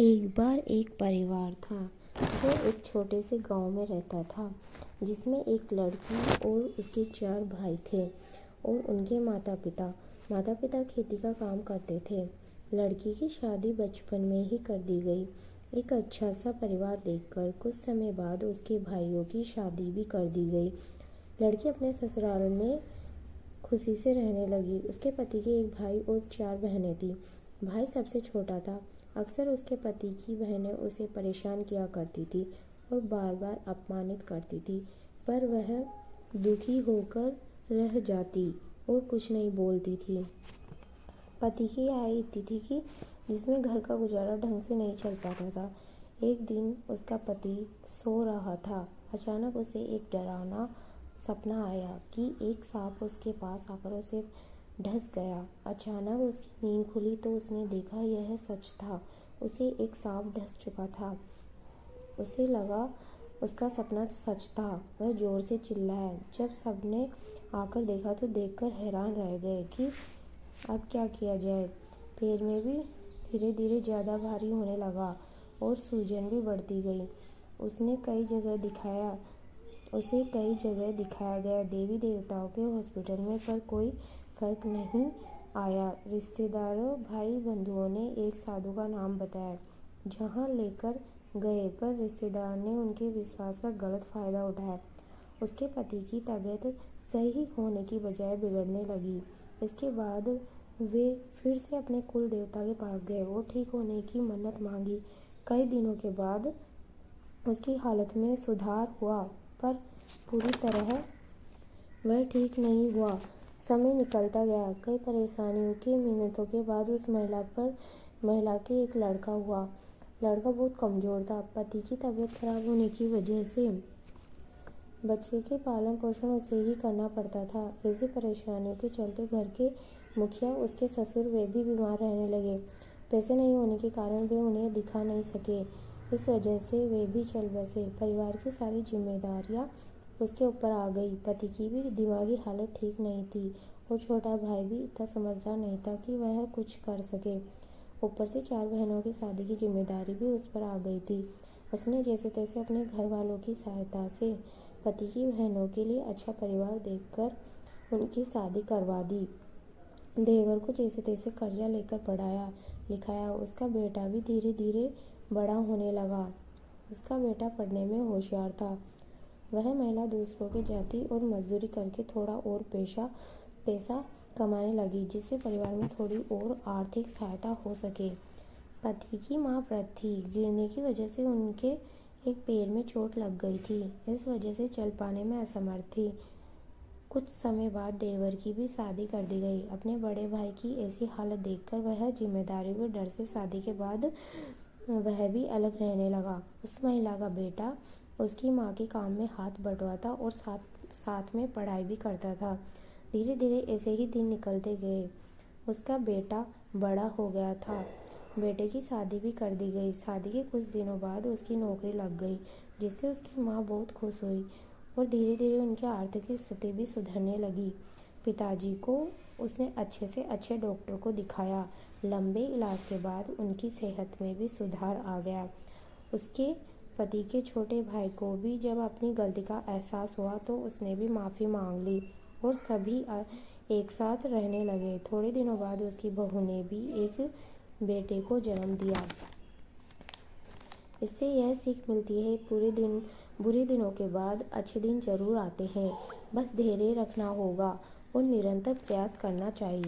एक बार एक परिवार था। जो एक छोटे से गाँव में रहता था, जिसमें एक लड़की और उसके चार भाई थे और उनके माता पिता माता पिता खेती का काम करते थे। लड़की की शादी बचपन में ही कर दी गई। एक अच्छा सा परिवार देखकर कुछ समय बाद उसके भाइयों की शादी भी कर दी गई। लड़की अपने ससुराल में खुशी से रहने लगी। उसके पति के एक भाई और चार बहनें थीं। भाई सबसे छोटा था। अक्सर उसके पति की बहनें उसे परेशान किया करती थी और बार बार अपमानित करती थी, पर वह दुखी होकर रह जाती और कुछ नहीं बोलती थी। पति की आय इतनी थी कि, जिसमें घर का गुजारा ढंग से नहीं चल पाता था, एक दिन उसका पति सो रहा था। अचानक उसे एक डरावना सपना आया कि एक सांप उसके पास आकर उसे ढस गया। अचानक उसकी नींद खुली तो उसने देखा यह सच था। उसे एक सांप ढस चुका था। उसे लगा उसका सपना सच था। वह ज़ोर से चिल्लाया। जब सबने आकर देखा तो देखकर हैरान रह गए कि अब क्या किया जाए। पैर में भी धीरे धीरे ज़्यादा भारी होने लगा और सूजन भी बढ़ती गई। उसने कई जगह दिखाया। उसे कई जगह दिखाया गया। देवी देवताओं के हॉस्पिटल में पर कोई फ़र्क नहीं आया। रिश्तेदारों भाई बंधुओं ने एक साधु का नाम बताया, जहाँ लेकर गए, पर रिश्तेदार ने उनके विश्वास का गलत फ़ायदा उठाया। उसके पति की तबीयत सही होने की बजाय बिगड़ने लगी। इसके बाद वे फिर से अपने कुल देवता के पास गए। और ठीक होने की मन्नत मांगी। कई दिनों के बाद उसकी हालत में सुधार हुआ, पर पूरी तरह वह ठीक नहीं हुआ। समय निकलता गया। कई परेशानियों की मिन्नतों के बाद उस महिला पर, महिला के एक लड़का हुआ। लड़का बहुत कमज़ोर था। पति की तबीयत खराब होने की वजह से बच्चे के पालन पोषण उसे ही करना पड़ता था। ऐसी परेशानियों के चलते घर के मुखिया उसके ससुर वे भी बीमार रहने लगे। पैसे नहीं होने के कारण वे उन्हें दिखा नहीं सके। इस वजह से वे भी चल बसे। परिवार की सारी जिम्मेदारियाँ उसके ऊपर आ गई। पति की भी दिमागी हालत ठीक नहीं थी और छोटा भाई भी इतना समझदार नहीं था कि वह कुछ कर सके। ऊपर से चार बहनों की शादी की ज़िम्मेदारी भी उस पर आ गई थी। उसने जैसे तैसे अपने घर वालों की सहायता से पति की बहनों के लिए अच्छा परिवार देखकर उनकी शादी करवा दी। देवर को जैसे तैसे कर्जा लेकर पढ़ाया, लिखाया, उसका बेटा भी धीरे धीरे बड़ा होने लगा। उसका बेटा पढ़ने में होशियार था। वह महिला दूसरों के जाति और मजदूरी करके थोड़ा और पेशा, पैसा कमाने लगी, जिससे परिवार में थोड़ी और आर्थिक सहायता हो सके। पति की माँ व्रत थी गिरने की वजह से उनके एक पैर में चोट लग गई थी। इस वजह से चल पाने में असमर्थ थी। कुछ समय बाद देवर की भी शादी कर दी गई। अपने बड़े भाई की ऐसी हालत देखकर वह ज़िम्मेदारी के डर से शादी के बाद वह भी अलग रहने लगा। उस महिला का बेटा उसकी माँ के काम में हाथ बटवाता और साथ साथ में पढ़ाई भी करता था। धीरे धीरे ऐसे ही दिन निकलते गए। उसका बेटा बड़ा हो गया था। बेटे की शादी भी कर दी गई। शादी के कुछ दिनों बाद उसकी नौकरी लग गई, जिससे उसकी माँ बहुत खुश हुई और धीरे धीरे उनकी आर्थिक स्थिति भी सुधरने लगी। पिताजी को उसने अच्छे से अच्छे डॉक्टर को दिखाया। लंबे इलाज के बाद उनकी सेहत में भी सुधार आ गया। उसके पति के छोटे भाई को भी जब अपनी गलती का एहसास हुआ तो उसने भी माफ़ी मांग ली और सभी एक साथ रहने लगे। थोड़े दिनों बाद उसकी बहू ने भी एक बेटे को जन्म दिया। इससे यह सीख मिलती है, पूरे दिन, बुरे दिनों के बाद अच्छे दिन ज़रूर आते हैं। बस धैर्य रखना होगा और निरंतर प्रयास करना चाहिए।